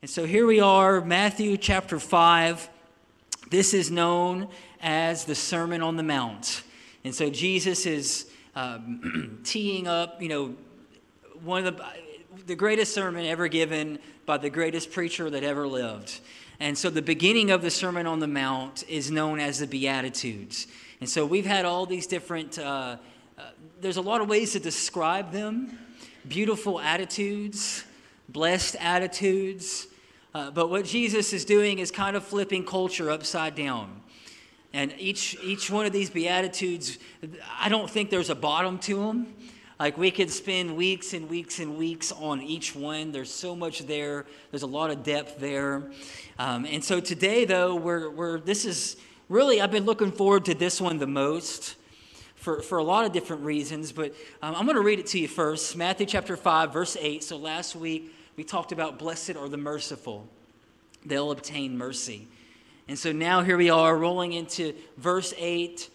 And so here we are, Matthew chapter 5. This is known as the Sermon on the Mount. And so Jesus is um, teeing up, you know, one of the, the greatest sermon ever given by the greatest preacher that ever lived. And so the beginning of the Sermon on the Mount is known as the Beatitudes. And so we've had all these different, uh, uh, there's a lot of ways to describe them beautiful attitudes, blessed attitudes. Uh, but what Jesus is doing is kind of flipping culture upside down. And each, each one of these Beatitudes, I don't think there's a bottom to them. Like we could spend weeks and weeks and weeks on each one. There's so much there. There's a lot of depth there. Um, and so today, though, we're, we're, this is really, I've been looking forward to this one the most for, for a lot of different reasons. But um, I'm going to read it to you first Matthew chapter 5, verse 8. So last week, we talked about blessed are the merciful, they'll obtain mercy. And so now here we are rolling into verse 8,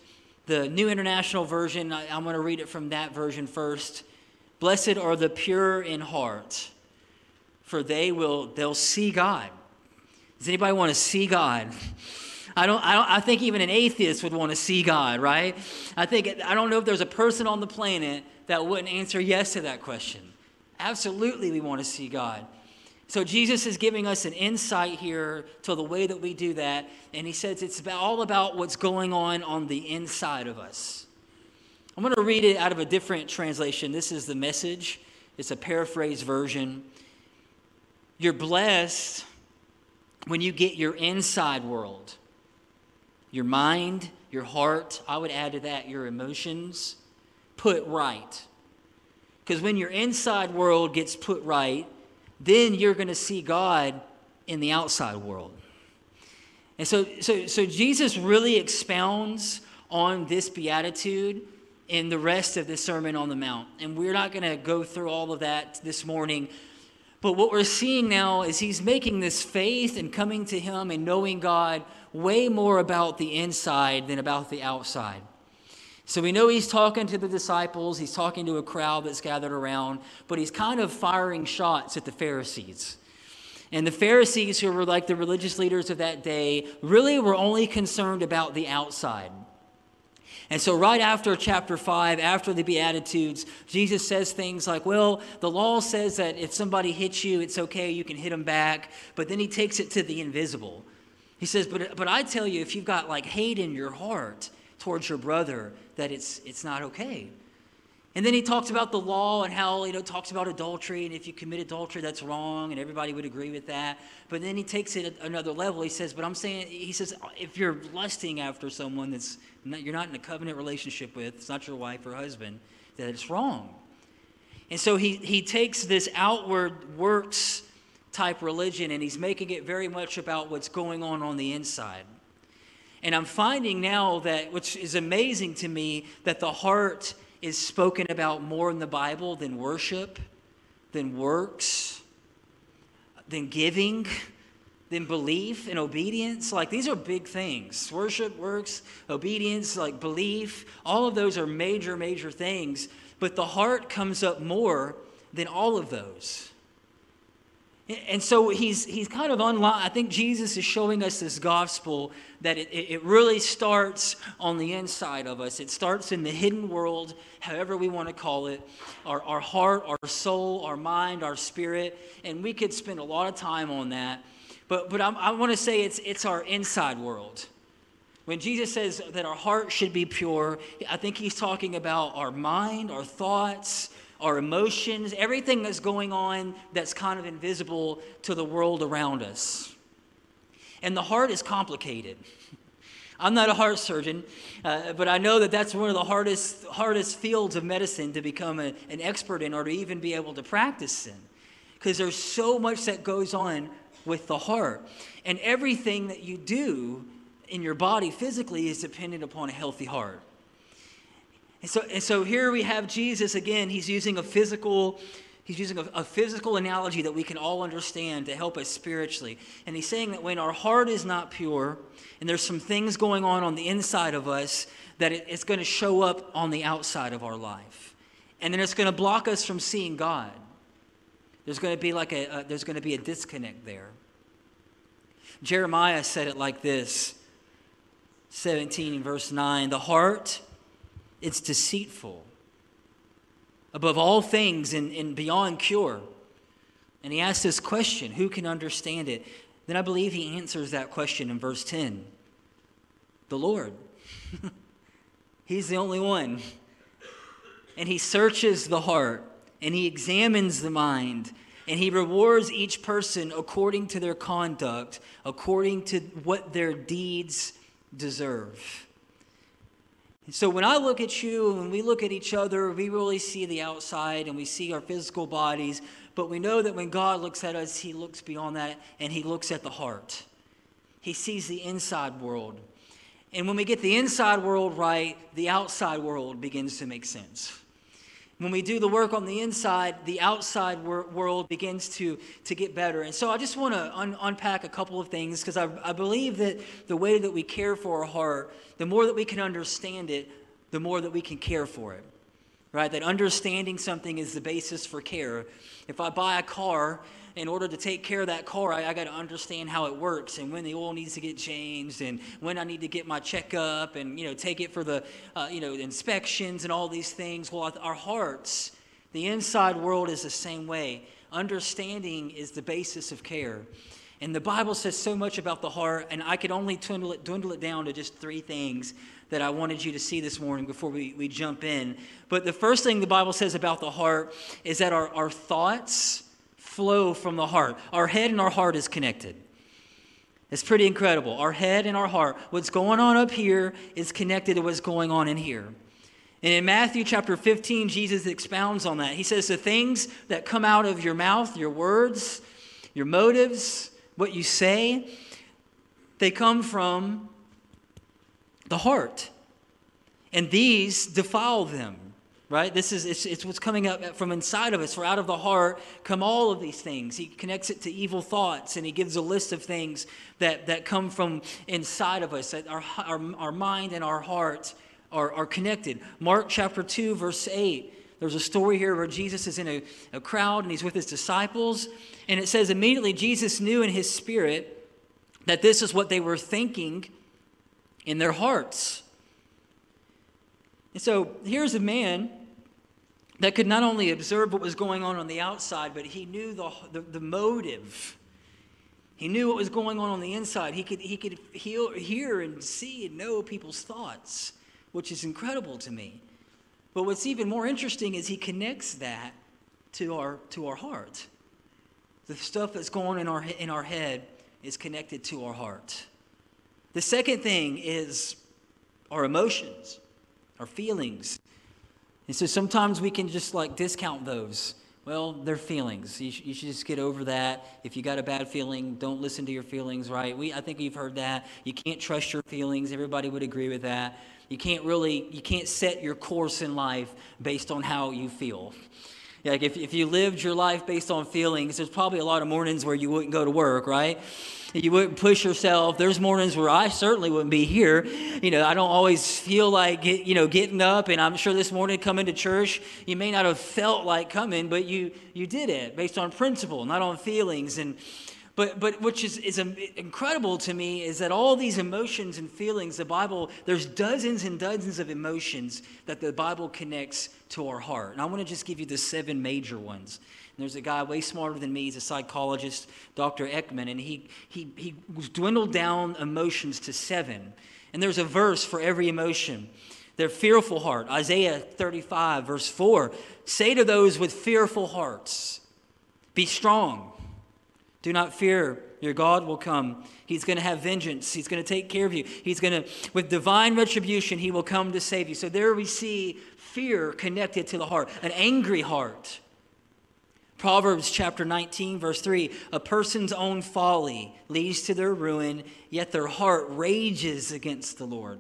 the New International Version. I, I'm going to read it from that version first. Blessed are the pure in heart, for they will they'll see God. Does anybody want to see God? I don't, I don't I think even an atheist would want to see God, right? I think I don't know if there's a person on the planet that wouldn't answer yes to that question. Absolutely, we want to see God. So Jesus is giving us an insight here to the way that we do that, and he says it's about, all about what's going on on the inside of us. I'm going to read it out of a different translation. This is the message. It's a paraphrased version. You're blessed when you get your inside world, your mind, your heart, I would add to that your emotions, put right. Because when your inside world gets put right, then you're going to see God in the outside world. And so, so, so Jesus really expounds on this beatitude in the rest of the Sermon on the Mount. And we're not going to go through all of that this morning. But what we're seeing now is he's making this faith and coming to him and knowing God way more about the inside than about the outside. So we know he's talking to the disciples, he's talking to a crowd that's gathered around, but he's kind of firing shots at the Pharisees. And the Pharisees, who were like the religious leaders of that day, really were only concerned about the outside. And so, right after chapter 5, after the Beatitudes, Jesus says things like, Well, the law says that if somebody hits you, it's okay, you can hit them back. But then he takes it to the invisible. He says, But, but I tell you, if you've got like hate in your heart towards your brother, that it's, it's not okay. And then he talks about the law and how, you know, talks about adultery, and if you commit adultery, that's wrong, and everybody would agree with that. But then he takes it another level. He says, but I'm saying, he says, if you're lusting after someone that's not, you're not in a covenant relationship with, it's not your wife or husband, that it's wrong. And so he, he takes this outward works type religion and he's making it very much about what's going on on the inside. And I'm finding now that, which is amazing to me, that the heart is spoken about more in the Bible than worship, than works, than giving, than belief and obedience. Like these are big things. Worship, works, obedience, like belief, all of those are major, major things. But the heart comes up more than all of those. And so he's, he's kind of online. I think Jesus is showing us this gospel that it, it really starts on the inside of us. It starts in the hidden world, however we want to call it our, our heart, our soul, our mind, our spirit. And we could spend a lot of time on that. But, but I, I want to say it's, it's our inside world. When Jesus says that our heart should be pure, I think he's talking about our mind, our thoughts, our emotions, everything that's going on that's kind of invisible to the world around us. And the heart is complicated. I'm not a heart surgeon, uh, but I know that that's one of the hardest, hardest fields of medicine to become a, an expert in or to even be able to practice in. Because there's so much that goes on with the heart. And everything that you do in your body physically is dependent upon a healthy heart. And so, and so here we have Jesus again. He's using a physical, he's using a, a physical analogy that we can all understand to help us spiritually. And he's saying that when our heart is not pure, and there's some things going on on the inside of us, that it, it's going to show up on the outside of our life, and then it's going to block us from seeing God. There's going to be like a, uh, there's going to be a disconnect there. Jeremiah said it like this 17 verse 9 The heart, it's deceitful above all things and, and beyond cure. And he asks this question who can understand it? Then I believe he answers that question in verse 10 the Lord. He's the only one. And he searches the heart and he examines the mind and he rewards each person according to their conduct, according to what their deeds deserve. So when I look at you and when we look at each other, we really see the outside and we see our physical bodies, but we know that when God looks at us, he looks beyond that and he looks at the heart. He sees the inside world. And when we get the inside world right, the outside world begins to make sense. When we do the work on the inside, the outside wor- world begins to, to get better. And so I just want to un- unpack a couple of things because I, I believe that the way that we care for our heart, the more that we can understand it, the more that we can care for it. Right? That understanding something is the basis for care. If I buy a car in order to take care of that car, I, I got to understand how it works and when the oil needs to get changed and when I need to get my checkup and you know take it for the uh, you know inspections and all these things. Well, our hearts, the inside world is the same way. Understanding is the basis of care. And the Bible says so much about the heart, and I could only dwindle it, dwindle it down to just three things that I wanted you to see this morning before we, we jump in. But the first thing the Bible says about the heart is that our, our thoughts, flow from the heart. Our head and our heart is connected. It's pretty incredible. Our head and our heart, what's going on up here is connected to what's going on in here. And in Matthew chapter 15, Jesus expounds on that. He says, The things that come out of your mouth, your words, your motives, what you say, they come from the heart. And these defile them right? This is it's, it's what's coming up from inside of us. For out of the heart come all of these things. He connects it to evil thoughts, and he gives a list of things that that come from inside of us. That our our, our mind and our heart are, are connected. Mark chapter two, verse eight. There's a story here where Jesus is in a, a crowd and he's with his disciples, and it says immediately Jesus knew in his spirit that this is what they were thinking in their hearts. And so here's a man that could not only observe what was going on on the outside, but he knew the, the, the motive. He knew what was going on on the inside. He could, he could heal, hear and see and know people's thoughts, which is incredible to me. But what's even more interesting is he connects that to our, to our heart. The stuff that's going on in our, in our head is connected to our heart. The second thing is our emotions, our feelings. And so sometimes we can just like discount those. Well, they're feelings. You, sh- you, should just get over that. If you got a bad feeling, don't listen to your feelings, right? We, I think you've heard that. You can't trust your feelings. Everybody would agree with that. You can't really, you can't set your course in life based on how you feel. Like if, if you lived your life based on feelings, there's probably a lot of mornings where you wouldn't go to work, right? You wouldn't push yourself. There's mornings where I certainly wouldn't be here. You know, I don't always feel like you know getting up, and I'm sure this morning coming to church, you may not have felt like coming, but you you did it based on principle, not on feelings. And but, but which is, is incredible to me is that all these emotions and feelings, the Bible, there's dozens and dozens of emotions that the Bible connects to our heart. And I want to just give you the seven major ones. And there's a guy way smarter than me, he's a psychologist, Dr. Ekman, and he, he, he dwindled down emotions to seven. And there's a verse for every emotion. Their fearful heart, Isaiah 35, verse 4 say to those with fearful hearts, Be strong do not fear. Your God will come. He's going to have vengeance. He's going to take care of you. He's going to, with divine retribution, He will come to save you. So there we see fear connected to the heart, an angry heart. Proverbs chapter 19, verse 3 A person's own folly leads to their ruin, yet their heart rages against the Lord.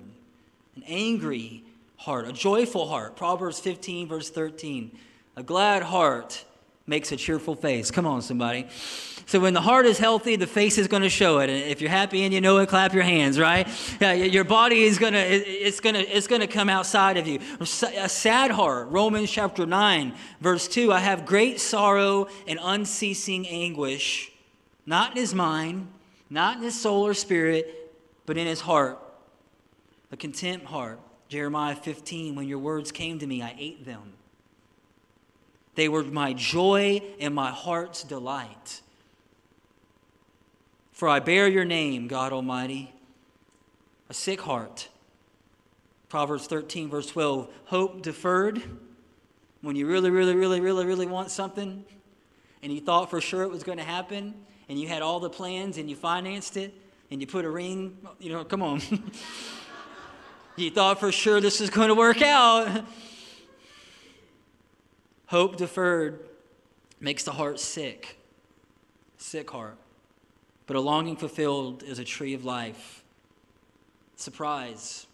An angry heart, a joyful heart. Proverbs 15, verse 13 A glad heart makes a cheerful face. Come on, somebody. So when the heart is healthy, the face is going to show it. And if you're happy and you know it, clap your hands, right? Yeah, your body is going to it's going to it's going to come outside of you. A sad heart, Romans chapter 9, verse 2, I have great sorrow and unceasing anguish, not in his mind, not in his soul or spirit, but in his heart. A content heart. Jeremiah 15, when your words came to me, I ate them. They were my joy and my heart's delight. For I bear your name, God Almighty, a sick heart. Proverbs 13, verse 12 hope deferred. When you really, really, really, really, really want something and you thought for sure it was going to happen and you had all the plans and you financed it and you put a ring, you know, come on. you thought for sure this was going to work out. Hope deferred makes the heart sick, sick heart. But a longing fulfilled is a tree of life. Surprise,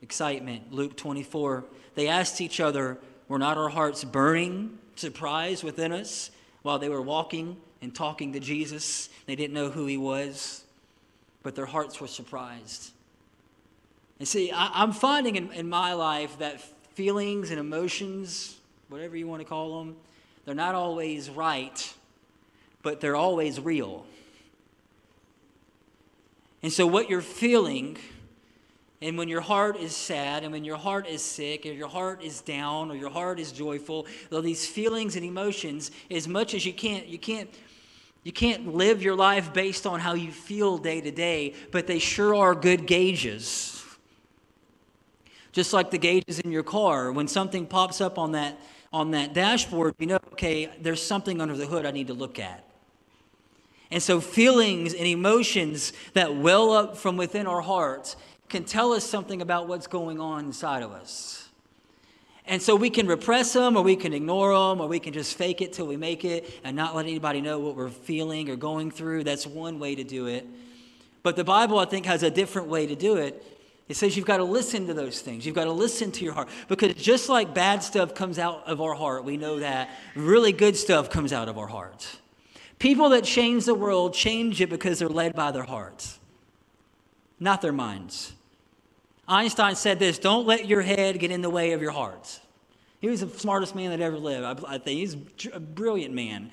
excitement. Luke 24. They asked each other, Were not our hearts burning, surprise within us while they were walking and talking to Jesus? They didn't know who he was, but their hearts were surprised. And see, I, am finding in, in my life that feelings and emotions, whatever you want to call them, they're not always right, but they're always real. And so, what you're feeling, and when your heart is sad, and when your heart is sick, or your heart is down, or your heart is joyful, all these feelings and emotions, as much as you can't, you can't. You can't live your life based on how you feel day to day, but they sure are good gauges. Just like the gauges in your car, when something pops up on that on that dashboard, you know, okay, there's something under the hood I need to look at. And so, feelings and emotions that well up from within our hearts can tell us something about what's going on inside of us. And so, we can repress them, or we can ignore them, or we can just fake it till we make it and not let anybody know what we're feeling or going through. That's one way to do it. But the Bible, I think, has a different way to do it. It says you've got to listen to those things. You've got to listen to your heart. Because just like bad stuff comes out of our heart, we know that really good stuff comes out of our hearts. People that change the world change it because they're led by their hearts, not their minds. Einstein said this don't let your head get in the way of your heart. He was the smartest man that ever lived. I, think he's a brilliant man.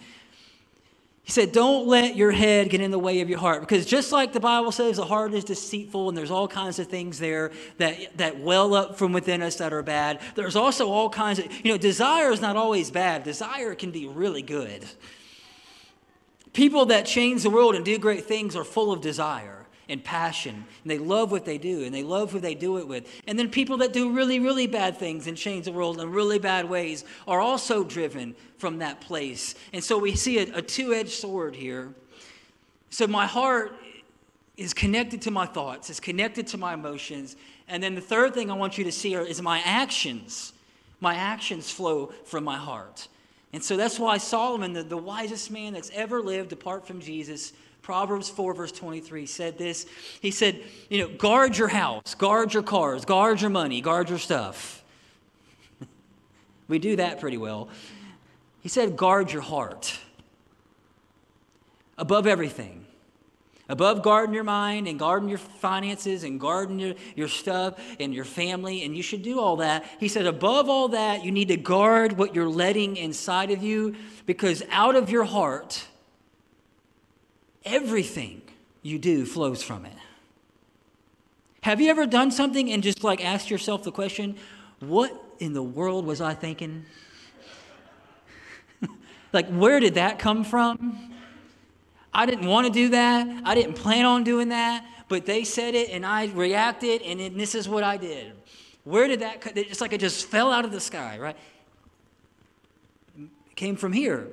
He said, Don't let your head get in the way of your heart. Because just like the Bible says, the heart is deceitful and there's all kinds of things there that, that well up from within us that are bad. There's also all kinds of, you know, desire is not always bad, desire can be really good. People that change the world and do great things are full of desire and passion, and they love what they do, and they love who they do it with. And then people that do really, really bad things and change the world in really bad ways are also driven from that place. And so we see a, a two edged sword here. So my heart is connected to my thoughts, it's connected to my emotions. And then the third thing I want you to see are, is my actions. My actions flow from my heart. And so that's why Solomon, the, the wisest man that's ever lived apart from Jesus, Proverbs 4, verse 23, said this. He said, You know, guard your house, guard your cars, guard your money, guard your stuff. we do that pretty well. He said, Guard your heart above everything above guarding your mind and guarding your finances and guarding your, your stuff and your family, and you should do all that. He said, above all that, you need to guard what you're letting inside of you because out of your heart, everything you do flows from it. Have you ever done something and just like asked yourself the question, what in the world was I thinking? like, where did that come from? I didn't want to do that. I didn't plan on doing that, but they said it and I reacted, and then this is what I did. Where did that? come? It's like it just fell out of the sky, right? It came from here.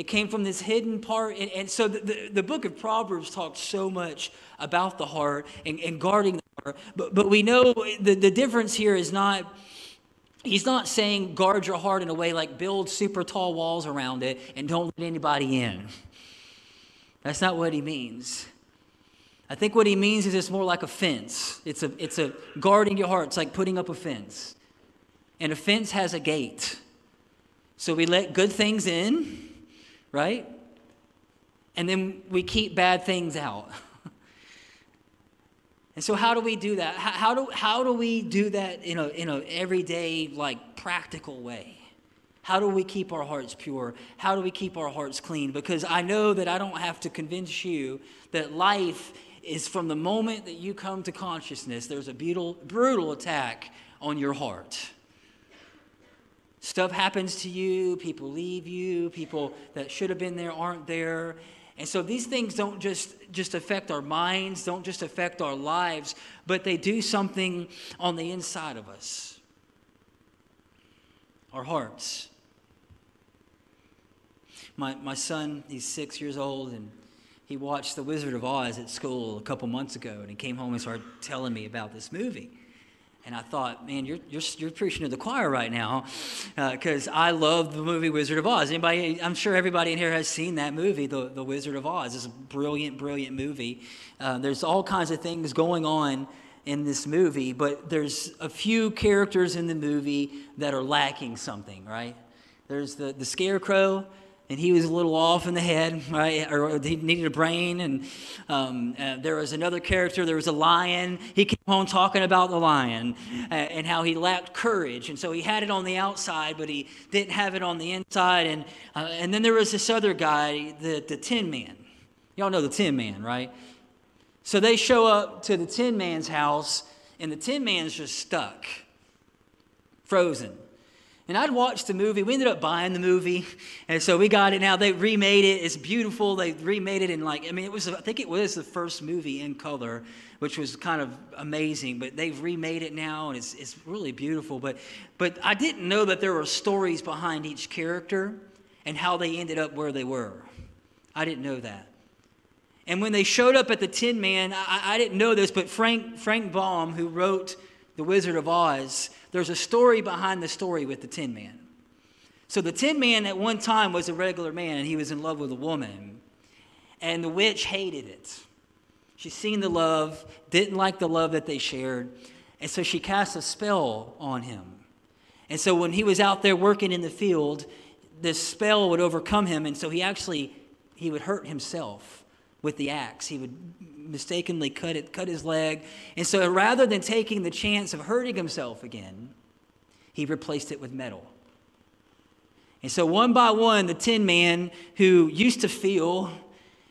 It came from this hidden part. And, and so the, the, the, book of Proverbs talks so much about the heart and, and guarding the heart. But, but we know the, the difference here is not, he's not saying guard your heart in a way like build super tall walls around it and don't let anybody in. That's not what he means. I think what he means is it's more like a fence. It's a, it's a guarding your heart. It's like putting up a fence. And a fence has a gate. So we let good things in, right? And then we keep bad things out. and so how do we do that? How, how, do, how do we do that in a, in a everyday, like, practical way? How do we keep our hearts pure? How do we keep our hearts clean? Because I know that I don't have to convince you that life is from the moment that you come to consciousness, there's a brutal, brutal attack on your heart. Stuff happens to you, people leave you, people that should have been there aren't there. And so these things don't just, just affect our minds, don't just affect our lives, but they do something on the inside of us our hearts. My, my son, he's six years old, and he watched The Wizard of Oz at school a couple months ago, and he came home and started telling me about this movie. And I thought, man, you're, you're, you're preaching to the choir right now because uh, I love the movie Wizard of Oz. Anybody, I'm sure everybody in here has seen that movie, The, the Wizard of Oz. It's a brilliant, brilliant movie. Uh, there's all kinds of things going on in this movie, but there's a few characters in the movie that are lacking something, right? There's the, the scarecrow, and he was a little off in the head, right? Or he needed a brain. And um, uh, there was another character, there was a lion. He came home talking about the lion uh, and how he lacked courage. And so he had it on the outside, but he didn't have it on the inside. And, uh, and then there was this other guy, the, the Tin Man. Y'all know the Tin Man, right? So they show up to the Tin Man's house, and the Tin Man's just stuck, frozen. And I'd watched the movie. We ended up buying the movie. And so we got it now. They remade it. It's beautiful. They remade it in like, I mean, it was, I think it was the first movie in color, which was kind of amazing. But they've remade it now and it's, it's really beautiful. But, but I didn't know that there were stories behind each character and how they ended up where they were. I didn't know that. And when they showed up at the Tin Man, I, I didn't know this, but Frank, Frank Baum, who wrote The Wizard of Oz, there's a story behind the story with the Tin Man. So the Tin Man at one time was a regular man and he was in love with a woman. And the witch hated it. She seen the love, didn't like the love that they shared, and so she cast a spell on him. And so when he was out there working in the field, this spell would overcome him, and so he actually he would hurt himself with the axe. He would mistakenly cut it, cut his leg. And so rather than taking the chance of hurting himself again, he replaced it with metal. And so one by one, the tin man who used to feel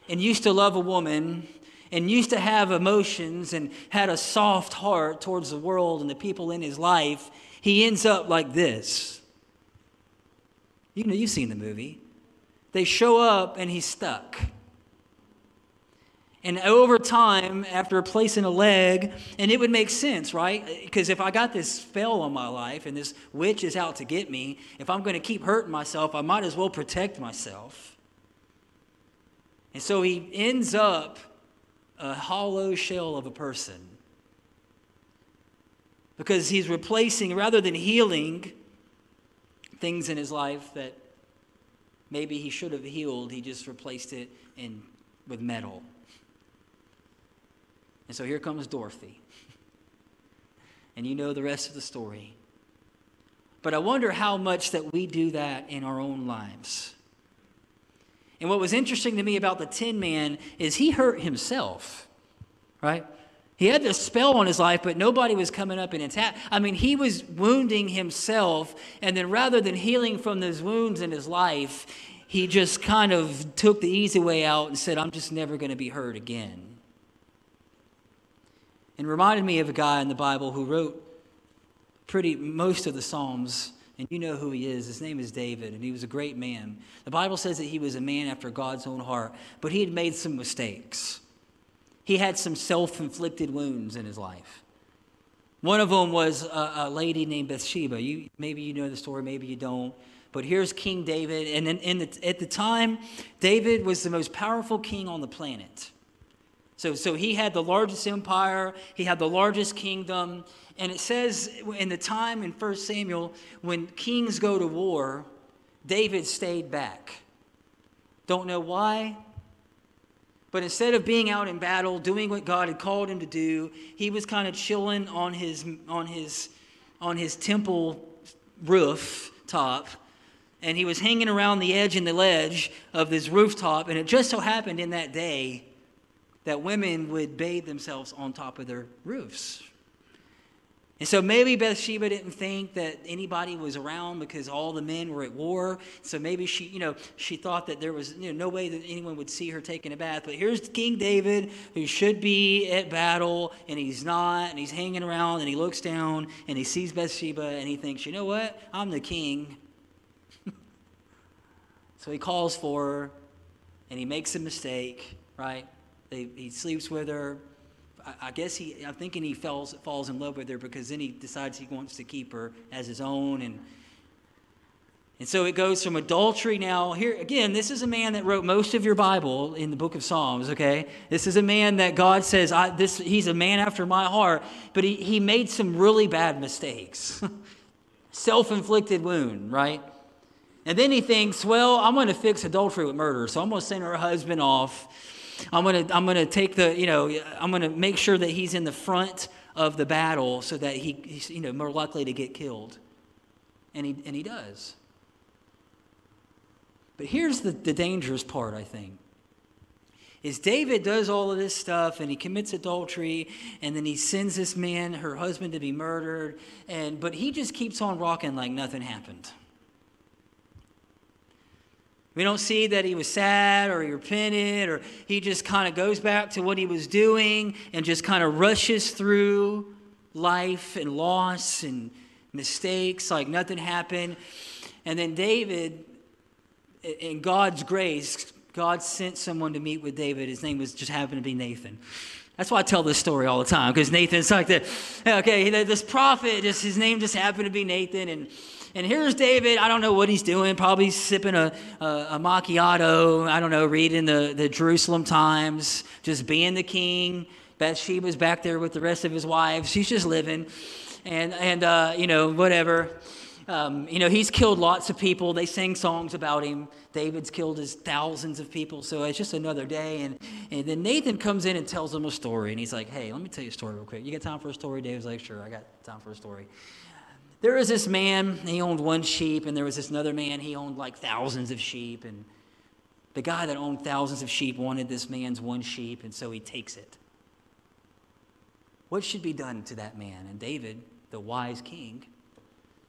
and used to love a woman and used to have emotions and had a soft heart towards the world and the people in his life, he ends up like this. You know, you've seen the movie. They show up and he's stuck. And over time, after replacing a leg, and it would make sense, right? Because if I got this spell on my life and this witch is out to get me, if I'm going to keep hurting myself, I might as well protect myself. And so he ends up a hollow shell of a person. Because he's replacing, rather than healing things in his life that maybe he should have healed, he just replaced it in, with metal. And so here comes Dorothy. and you know the rest of the story. But I wonder how much that we do that in our own lives. And what was interesting to me about the Tin Man is he hurt himself, right? He had this spell on his life, but nobody was coming up and attack. I mean, he was wounding himself, and then rather than healing from those wounds in his life, he just kind of took the easy way out and said, I'm just never going to be hurt again and reminded me of a guy in the Bible who wrote pretty most of the Psalms. And you know who he is. His name is David, and he was a great man. The Bible says that he was a man after God's own heart, but he had made some mistakes. He had some self inflicted wounds in his life. One of them was a, a, lady named Bathsheba. You, maybe you know the story, maybe you don't. But here's King David. And in, in the, at the time, David was the most powerful king on the planet. So, so he had the largest empire, he had the largest kingdom. And it says in the time in 1 Samuel, when kings go to war, David stayed back. Don't know why, but instead of being out in battle, doing what God had called him to do, he was kind of chilling on his, on his, on his temple roof top, and he was hanging around the edge and the ledge of this rooftop. And it just so happened in that day that women would bathe themselves on top of their roofs. And so maybe Bathsheba didn't think that anybody was around because all the men were at war. So maybe she, you know, she thought that there was you know, no way that anyone would see her taking a bath. But here's King David who should be at battle and he's not, and he's hanging around and he looks down and he sees Bathsheba and he thinks, you know what? I'm the king. so he calls for her and he makes a mistake, right? They, he sleeps with her I guess he, I'm thinking he falls, falls in love with her because then he decides he wants to keep her as his own. And, and so it goes from adultery now. Here, again, this is a man that wrote most of your Bible in the book of Psalms, okay? This is a man that God says, I, this, he's a man after my heart, but he, he made some really bad mistakes. Self inflicted wound, right? And then he thinks, well, I'm going to fix adultery with murder, so I'm going to send her husband off I'm going to I'm going to take the, you know, I'm going to make sure that he's in the front of the battle so that he, he's, you know, more likely to get killed. And he, and he does. But here's the, the dangerous part, I think. Is David does all of this stuff and he commits adultery and then he sends this man, her husband, to be murdered, and but he just keeps on rocking like nothing happened. We don't see that he was sad or he repented or he just kind of goes back to what he was doing and just kind of rushes through life and loss and mistakes like nothing happened. And then David, in God's grace, God sent someone to meet with David. His name was just happened to be Nathan. That's why I tell this story all the time because Nathan's like the okay, this prophet, just his name just happened to be Nathan, and and here's David. I don't know what he's doing. Probably sipping a, a, a macchiato. I don't know, reading the, the Jerusalem Times, just being the king. Bathsheba's back there with the rest of his wives. She's just living. And, and uh, you know, whatever. Um, you know, he's killed lots of people. They sing songs about him. David's killed his thousands of people. So it's just another day. And, and then Nathan comes in and tells him a story. And he's like, hey, let me tell you a story real quick. You got time for a story? David's like, sure, I got time for a story there was this man, he owned one sheep, and there was this another man, he owned like thousands of sheep. And the guy that owned thousands of sheep wanted this man's one sheep, and so he takes it. What should be done to that man? And David, the wise king,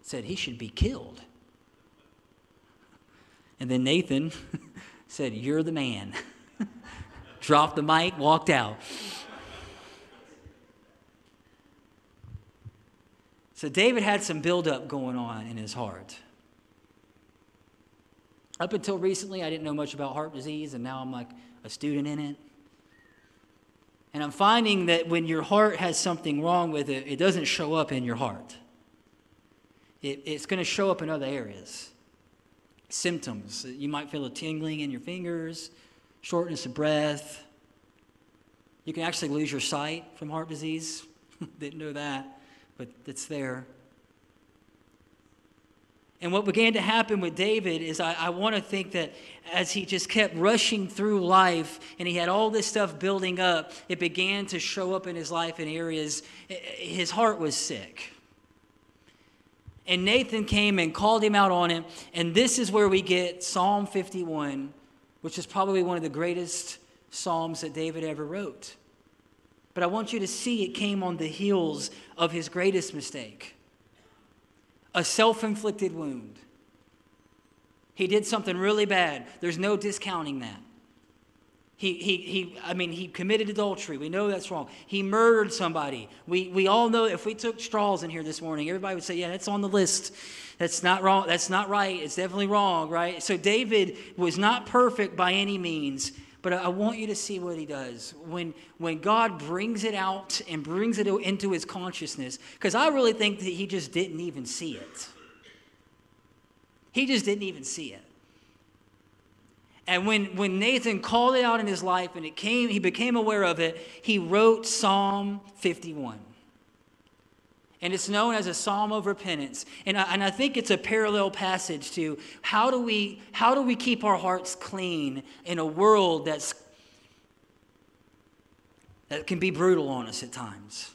said he should be killed. And then Nathan said, You're the man. Dropped the mic, walked out. So David had some buildup going on in his heart. Up until recently, I didn't know much about heart disease, and now I'm like a student in it. And I'm finding that when your heart has something wrong with it, it doesn't show up in your heart. It, it's going to show up in other areas. Symptoms. You might feel a tingling in your fingers, shortness of breath. You can actually lose your sight from heart disease. Didn't know that but it's there. And what began to happen with David is I, I want to think that as he just kept rushing through life and he had all this stuff building up, it began to show up in his life in areas. Eh, eh, his heart was sick. And Nathan came and called him out on it. And this is where we get Psalm 51, which is probably one of the greatest Psalms that David ever wrote. But I want you to see it came on the heels of his greatest mistake a self inflicted wound. He did something really bad. There's no discounting that. He, he, he, I mean, he committed adultery. We know that's wrong. He murdered somebody. We, we all know if we took straws in here this morning, everybody would say, yeah, that's on the list. That's not wrong. That's not right. It's definitely wrong, right? So David was not perfect by any means, but I want you to see what he does when, when God brings it out and brings it into his consciousness, because I really think that he just didn't even see it. He just didn't even see it. And when, when Nathan called it out in his life and it came, he became aware of it, he wrote Psalm 51 and it's known as a psalm of repentance and I, and I think it's a parallel passage to how do we how do we keep our hearts clean in a world that's that can be brutal on us at times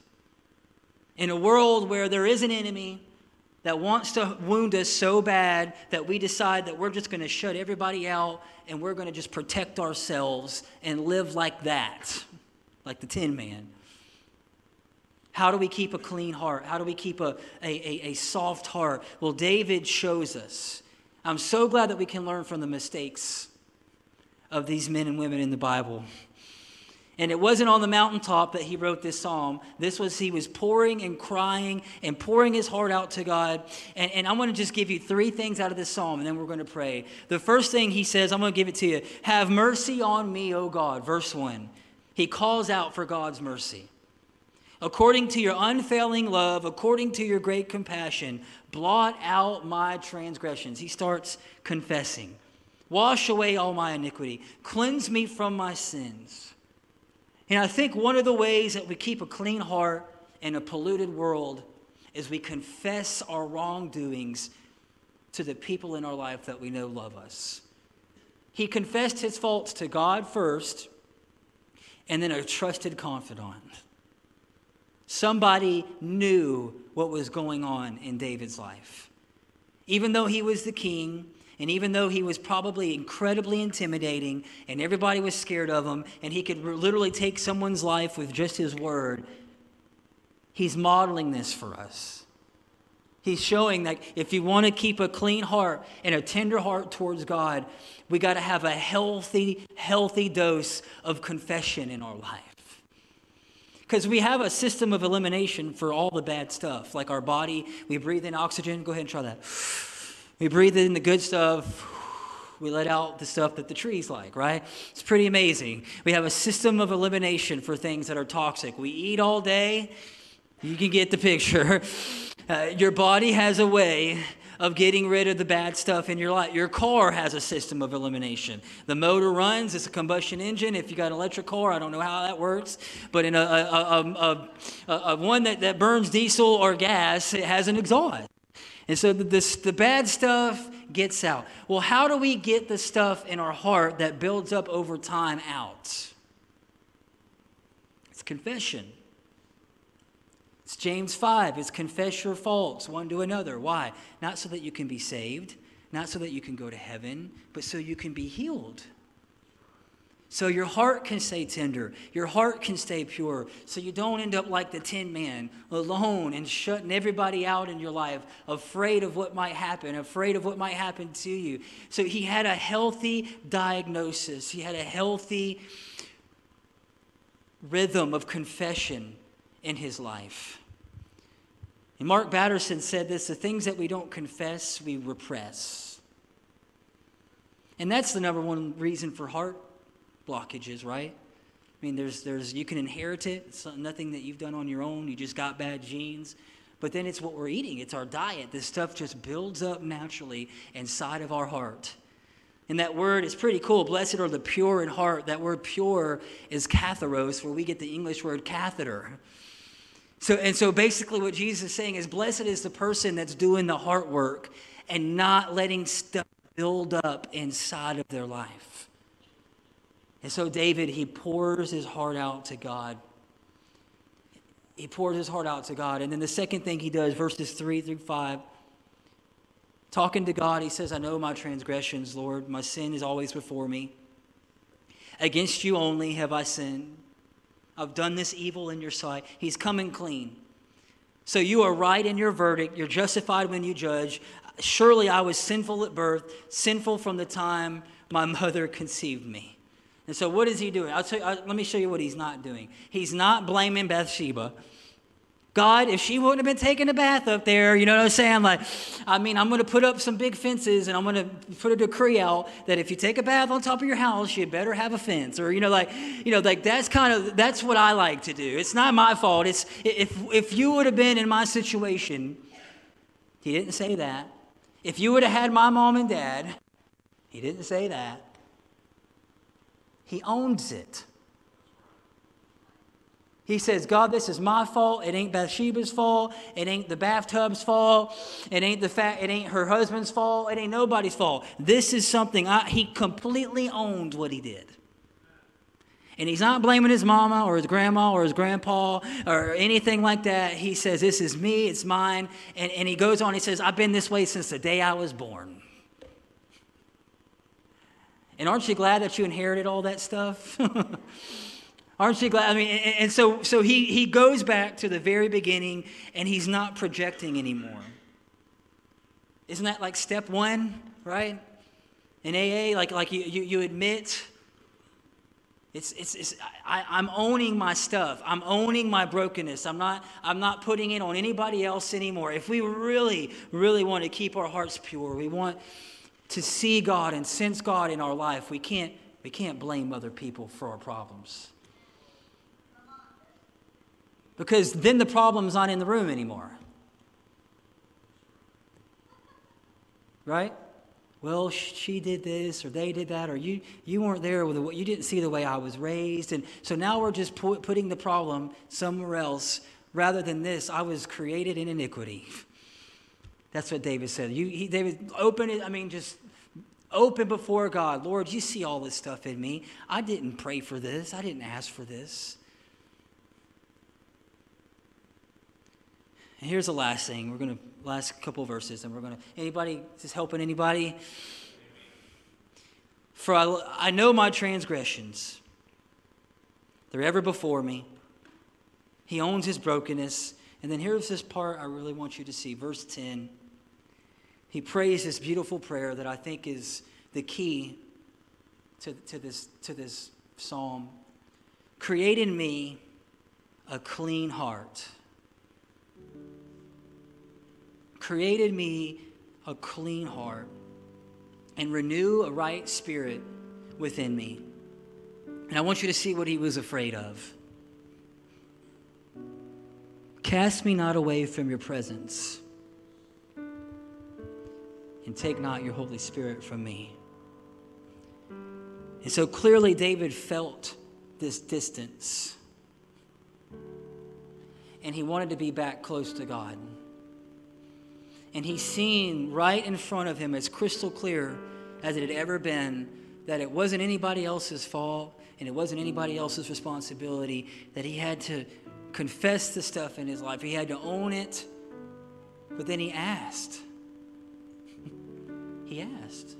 in a world where there is an enemy that wants to wound us so bad that we decide that we're just going to shut everybody out and we're going to just protect ourselves and live like that, like the Tin Man. How do we keep a clean heart? How do we keep a, a, a, a, soft heart? Well, David shows us. I'm so glad that we can learn from the mistakes of these men and women in the Bible. And it wasn't on the mountaintop that he wrote this psalm. This was, he was pouring and crying and pouring his heart out to God. And, and I'm going to just give you three things out of this psalm, and then we're going to pray. The first thing he says, I'm going to give it to you Have mercy on me, O God. Verse 1. He calls out for God's mercy. According to your unfailing love, according to your great compassion, blot out my transgressions. He starts confessing. Wash away all my iniquity. Cleanse me from my sins. And I think one of the ways that we keep a clean heart in a polluted world is we confess our wrongdoings to the people in our life that we know love us. He confessed his faults to God first, and then a trusted confidant. Somebody knew what was going on in David's life. Even though he was the king, and even though he was probably incredibly intimidating and everybody was scared of him and he could literally take someone's life with just his word, he's modeling this for us. He's showing that if you want to keep a clean heart and a tender heart towards God, we got to have a healthy, healthy dose of confession in our life. Because we have a system of elimination for all the bad stuff, like our body, we breathe in oxygen. Go ahead and try that. We breathe in the good stuff. We let out the stuff that the trees like, right? It's pretty amazing. We have a system of elimination for things that are toxic. We eat all day. You can get the picture. Uh, your body has a way of getting rid of the bad stuff in your life. Your car has a system of elimination. The motor runs, it's a combustion engine. If you got an electric car, I don't know how that works, but in a, a, a, a, one that, that burns diesel or gas, it has an exhaust. And so the, the, the bad stuff gets out. Well, how do we get the stuff in our heart that builds up over time out? It's confession. It's James 5. It's confess your faults one to another. Why? Not so that you can be saved, not so that you can go to heaven, but so you can be healed. So your heart can stay tender, your heart can stay pure, so you don't end up like the tin man, alone and shutting everybody out in your life, afraid of what might happen, afraid of what might happen to you. So he had a healthy diagnosis, he had a healthy rhythm of confession in his life. And Mark Batterson said this the things that we don't confess, we repress. And that's the number one reason for heart blockages, right? I mean, there's, there's, you can inherit it. It's nothing that you've done on your own. You just got bad genes. But then it's what we're eating. It's our diet. This stuff just builds up naturally inside of our heart. And that word is pretty cool. Blessed are the pure in heart. That word pure is katharos, where we get the English word catheter. So, and so basically, what Jesus is saying is, blessed is the person that's doing the heart work and not letting stuff build up inside of their life. And so David, he pours his heart out to God. He pours his heart out to God. And then the second thing he does, verses 3 through 5, talking to God, he says, I know my transgressions, Lord. My sin is always before me. Against you only have I sinned. I've done this evil in your sight. He's coming clean. So you are right in your verdict. You're justified when you judge. Surely I was sinful at birth, sinful from the time my mother conceived me. And so, what is he doing? I'll tell you, let me show you what he's not doing. He's not blaming Bathsheba. God, if she wouldn't have been taking a bath up there, you know what I'm saying? Like, I mean, I'm going to put up some big fences and I'm going to put a decree out that if you take a bath on top of your house, you better have a fence. Or, you know, like, you know, like that's kind of, that's what I like to do. It's not my fault. It's, if, if you would have been in my situation, he didn't say that. If you would have had my mom and dad, he didn't say that. He owns it. He says, God, this is my fault. It ain't Bathsheba's fault. It ain't the bathtub's fault. It ain't the fact. It ain't her husband's fault. It ain't nobody's fault. This is something I, he completely owned what he did. And he's not blaming his mama or his grandma or his grandpa or anything like that. He says, This is me, it's mine. And, and he goes on, he says, I've been this way since the day I was born. And aren't you glad that you inherited all that stuff? aren't you glad? I mean, and, and so, so he, he goes back to the very beginning and he's not projecting anymore. Isn't that like step one, right? In AA, like, like you, you, you admit it's, it's, it's, I, I'm owning my stuff. I'm owning my brokenness. I'm not, I'm not putting it on anybody else anymore. If we really, really want to keep our hearts pure, we want to see God and sense God in our life, we can't, we can't blame other people for our problems. Because then the problem's not in the room anymore. Right? well, she did this or they did that or you, you weren't there with the, you didn't see the way I was raised. And so now we're just put, putting the problem somewhere else rather than this. I was created in iniquity. That's what David said. You, he, David, open it. I mean, just open before God. Lord, you see all this stuff in me. I didn't pray for this. I didn't ask for this. And here's the last thing. We're going to last couple verses, and we're going to. Anybody? Is helping anybody? For I, I know my transgressions, they're ever before me. He owns his brokenness. And then here's this part I really want you to see. Verse 10. He prays this beautiful prayer that I think is the key to, to, this, to this psalm. Create in me a clean heart created me a clean heart and renew a right spirit within me. And I want you to see what he was afraid of. Cast me not away from your presence, and take not your Holy Spirit from me. And so clearly, David felt this distance, and he wanted to be back close to God and he's seen right in front of him as crystal clear as it had ever been that it wasn't anybody else's fault and it wasn't anybody else's responsibility, that he had to confess the stuff in his life. He had to own it. But then he asked. he asked.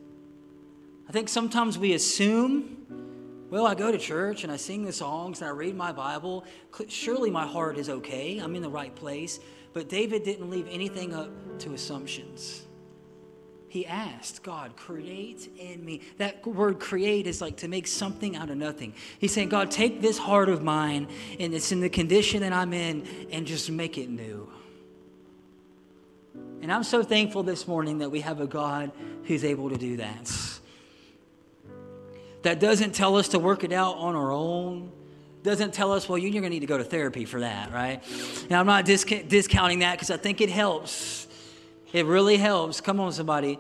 I think sometimes we assume, well, I go to church and I sing the songs and I read my Bible. Surely my heart is okay. I'm in the right place. But David didn't leave anything up to assumptions. He asked God, create in me. That word create is like to make something out of nothing. He's saying, God, take this heart of mine and it's in the condition that I'm in and just make it new. And I'm so thankful this morning that we have a God who's able to do that. That doesn't tell us to work it out on our own doesn't tell us, well, you're going to need to go to therapy for that, right? Now, I'm not disc- discounting that because I think it helps. It really helps. Come on, somebody.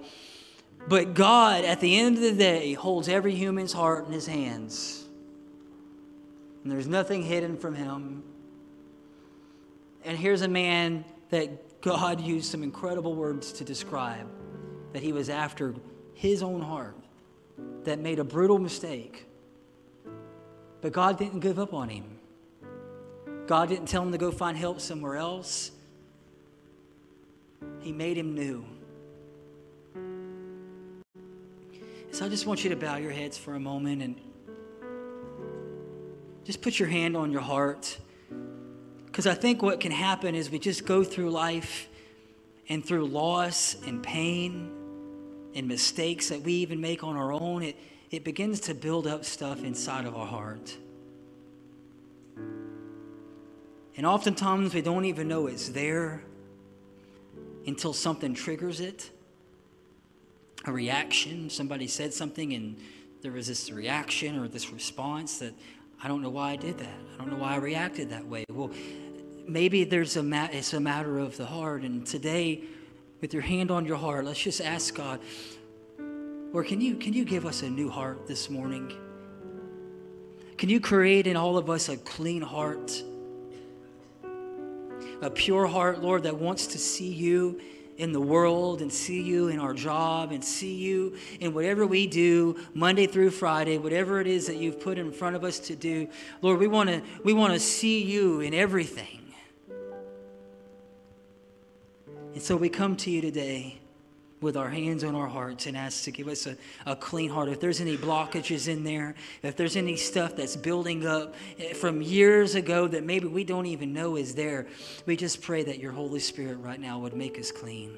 But God, at the end of the day, holds every human's heart in his hands. And there's nothing hidden from him. And here's a man that God used some incredible words to describe that he was after his own heart, that made a brutal mistake but God didn't give up on him. God didn't tell him to go find help somewhere else. He made him new. So I just want you to bow your heads for a moment and just put your hand on your heart. Because I think what can happen is we just go through life and through loss and pain and mistakes that we even make on our own. It, it begins to build up stuff inside of our heart. And oftentimes we don't even know it's there until something triggers it a reaction. Somebody said something and there was this reaction or this response that I don't know why I did that. I don't know why I reacted that way. Well, maybe there's a ma- it's a matter of the heart. And today, with your hand on your heart, let's just ask God, or can you, can you give us a new heart this morning? Can you create in all of us a clean heart? A pure heart, Lord, that wants to see you in the world and see you in our job and see you in whatever we do Monday through Friday, whatever it is that you've put in front of us to do. Lord, we want to we want to see you in everything. And so we come to you today with our hands on our hearts and ask to give us a, a clean heart. If there's any blockages in there, if there's any stuff that's building up from years ago that maybe we don't even know is there, we just pray that your Holy Spirit right now would make us clean.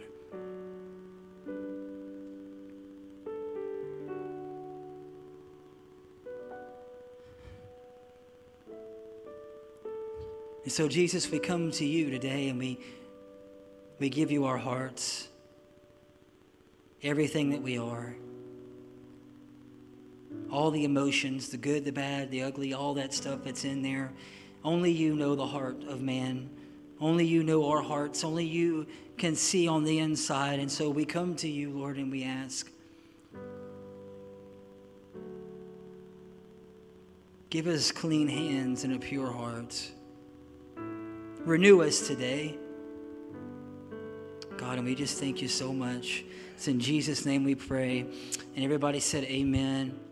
And so, Jesus, we come to you today and we, we give you our hearts everything that we are. All the emotions, the good, the bad, the ugly, all that stuff that's in there. Only you know the heart of man. Only you know our hearts. Only you can see on the inside. And so we come to you, Lord, and we ask. Give us clean hands and a pure heart. Renew us today. God, and we just thank you so much. It's in Jesus' name we pray. And everybody said, Amen.